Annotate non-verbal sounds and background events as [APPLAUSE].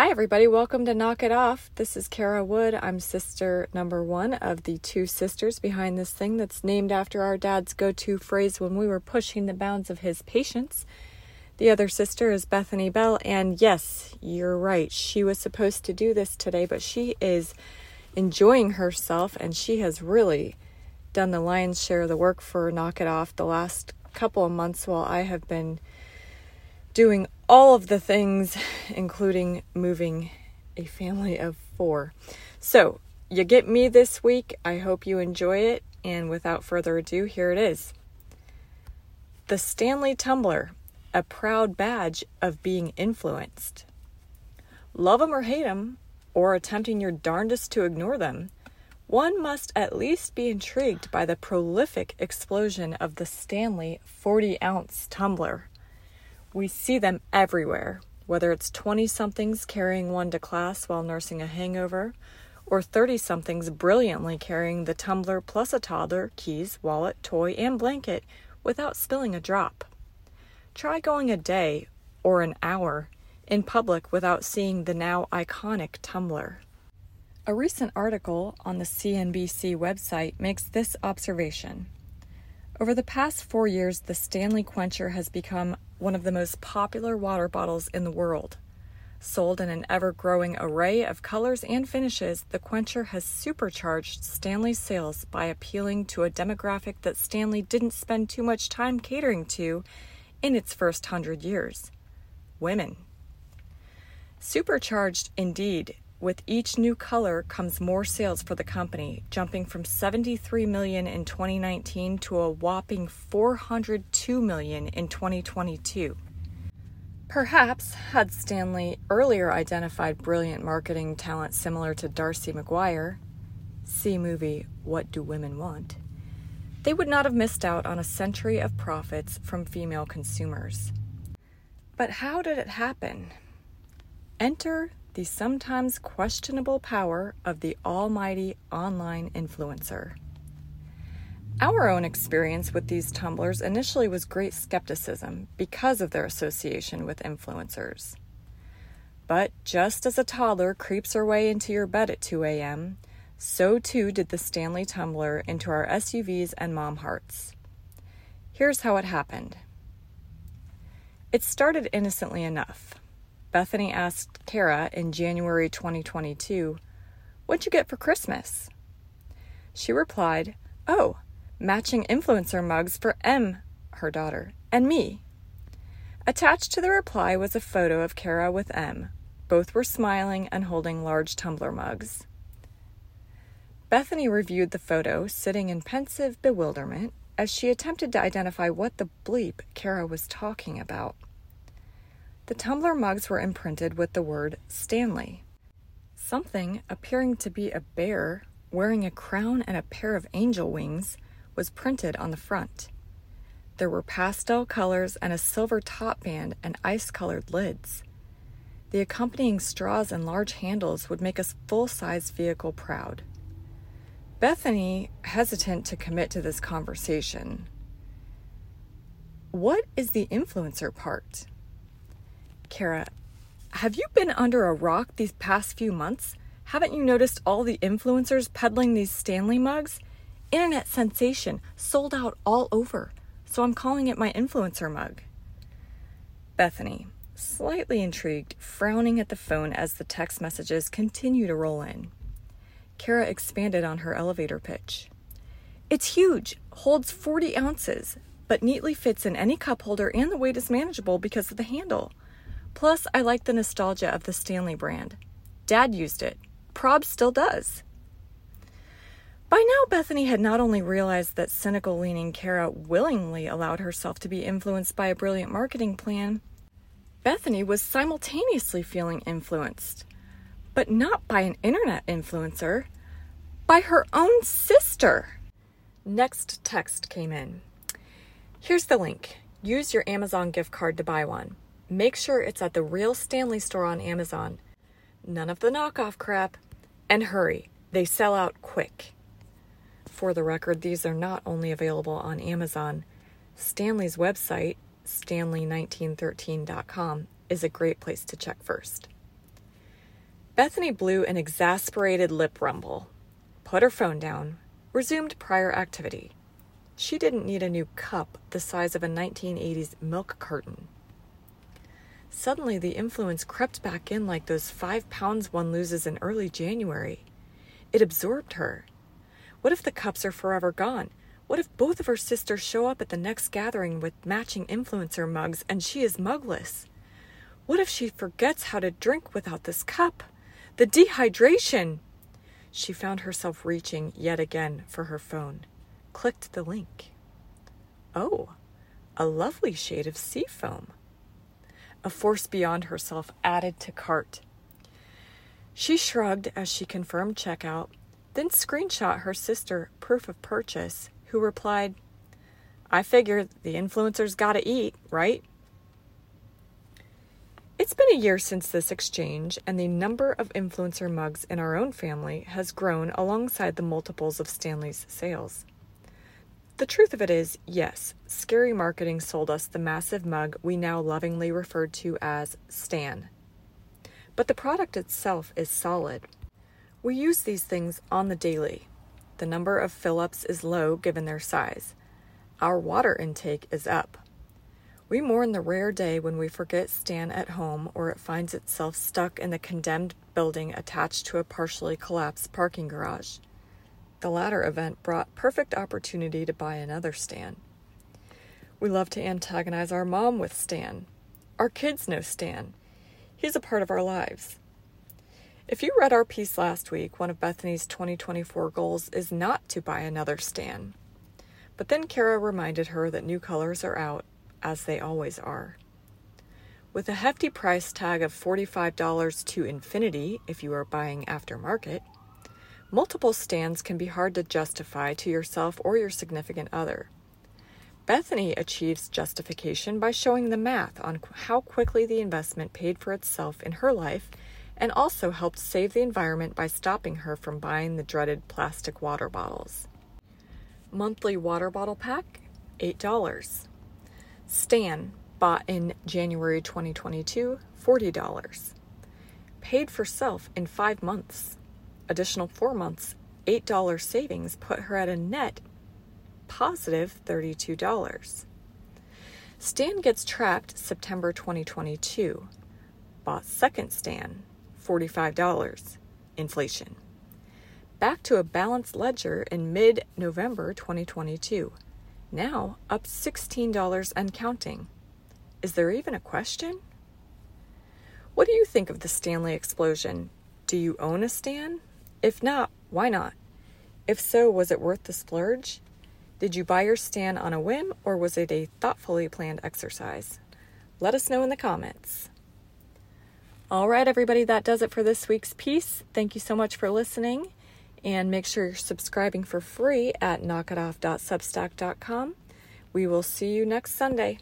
Hi, everybody. Welcome to Knock It Off. This is Kara Wood. I'm sister number one of the two sisters behind this thing that's named after our dad's go to phrase when we were pushing the bounds of his patience. The other sister is Bethany Bell, and yes, you're right. She was supposed to do this today, but she is enjoying herself and she has really done the lion's share of the work for Knock It Off the last couple of months while I have been doing all of the things, [LAUGHS] including moving a family of four. So, you get me this week. I hope you enjoy it. And without further ado, here it is The Stanley Tumbler, a proud badge of being influenced. Love 'em or hate 'em, or attempting your darndest to ignore them, one must at least be intrigued by the prolific explosion of the Stanley 40 ounce tumbler. We see them everywhere, whether it's 20 somethings carrying one to class while nursing a hangover, or 30 somethings brilliantly carrying the tumbler plus a toddler, keys, wallet, toy, and blanket without spilling a drop. Try going a day or an hour in public without seeing the now iconic tumbler. A recent article on the CNBC website makes this observation. Over the past four years, the Stanley Quencher has become one of the most popular water bottles in the world. Sold in an ever growing array of colors and finishes, the Quencher has supercharged Stanley's sales by appealing to a demographic that Stanley didn't spend too much time catering to in its first hundred years women. Supercharged indeed, with each new color comes more sales for the company, jumping from 73 million in 2019 to a whopping 402 million in 2022. Perhaps, had Stanley earlier identified brilliant marketing talent similar to Darcy McGuire, see movie What Do Women Want, they would not have missed out on a century of profits from female consumers. But how did it happen? Enter the sometimes questionable power of the almighty online influencer. Our own experience with these tumblers initially was great skepticism because of their association with influencers. But just as a toddler creeps her way into your bed at 2 a.m., so too did the Stanley tumbler into our SUVs and mom hearts. Here's how it happened it started innocently enough. Bethany asked Kara in January 2022, What'd you get for Christmas? She replied, Oh, matching influencer mugs for M, her daughter, and me. Attached to the reply was a photo of Kara with M. Both were smiling and holding large tumbler mugs. Bethany reviewed the photo, sitting in pensive bewilderment as she attempted to identify what the bleep Kara was talking about. The tumbler mugs were imprinted with the word Stanley. Something appearing to be a bear wearing a crown and a pair of angel wings was printed on the front. There were pastel colors and a silver top band and ice colored lids. The accompanying straws and large handles would make a full size vehicle proud. Bethany, hesitant to commit to this conversation. What is the influencer part? Kara, have you been under a rock these past few months? Haven't you noticed all the influencers peddling these Stanley mugs? Internet sensation, sold out all over. So I'm calling it my influencer mug. Bethany, slightly intrigued, frowning at the phone as the text messages continue to roll in. Kara expanded on her elevator pitch. It's huge, holds 40 ounces, but neatly fits in any cup holder and the weight is manageable because of the handle. Plus, I like the nostalgia of the Stanley brand. Dad used it. Prob still does. By now, Bethany had not only realized that cynical leaning Kara willingly allowed herself to be influenced by a brilliant marketing plan, Bethany was simultaneously feeling influenced, but not by an internet influencer, by her own sister. Next text came in. Here's the link. Use your Amazon gift card to buy one. Make sure it's at the real Stanley store on Amazon. None of the knockoff crap. And hurry, they sell out quick. For the record, these are not only available on Amazon. Stanley's website, stanley1913.com, is a great place to check first. Bethany blew an exasperated lip rumble, put her phone down, resumed prior activity. She didn't need a new cup the size of a 1980s milk carton. Suddenly, the influence crept back in like those five pounds one loses in early January. It absorbed her. What if the cups are forever gone? What if both of her sisters show up at the next gathering with matching influencer mugs and she is mugless? What if she forgets how to drink without this cup? The dehydration! She found herself reaching yet again for her phone. Clicked the link. Oh, a lovely shade of seafoam. A force beyond herself added to cart. She shrugged as she confirmed checkout, then screenshot her sister proof of purchase who replied, I figure the influencers gotta eat, right? It's been a year since this exchange, and the number of influencer mugs in our own family has grown alongside the multiples of Stanley's sales. The truth of it is, yes, scary marketing sold us the massive mug we now lovingly refer to as Stan. But the product itself is solid. We use these things on the daily, the number of fill ups is low given their size. Our water intake is up. We mourn the rare day when we forget Stan at home or it finds itself stuck in the condemned building attached to a partially collapsed parking garage. The latter event brought perfect opportunity to buy another Stan. We love to antagonize our mom with Stan. Our kids know Stan. He's a part of our lives. If you read our piece last week, one of Bethany's 2024 goals is not to buy another Stan. But then Kara reminded her that new colors are out, as they always are. With a hefty price tag of $45 to infinity if you are buying aftermarket, multiple Stans can be hard to justify to yourself or your significant other. Bethany achieves justification by showing the math on how quickly the investment paid for itself in her life and also helped save the environment by stopping her from buying the dreaded plastic water bottles. Monthly water bottle pack, $8. Stan, bought in January 2022, $40. Paid for self in five months. Additional four months, $8 savings put her at a net positive $32. Stan gets trapped September 2022. Bought second Stan, $45. Inflation. Back to a balanced ledger in mid November 2022. Now up $16 and counting. Is there even a question? What do you think of the Stanley explosion? Do you own a Stan? If not, why not? If so, was it worth the splurge? Did you buy your Stan on a whim or was it a thoughtfully planned exercise? Let us know in the comments. All right, everybody, that does it for this week's piece. Thank you so much for listening. And make sure you're subscribing for free at knockitoff.substack.com. We will see you next Sunday.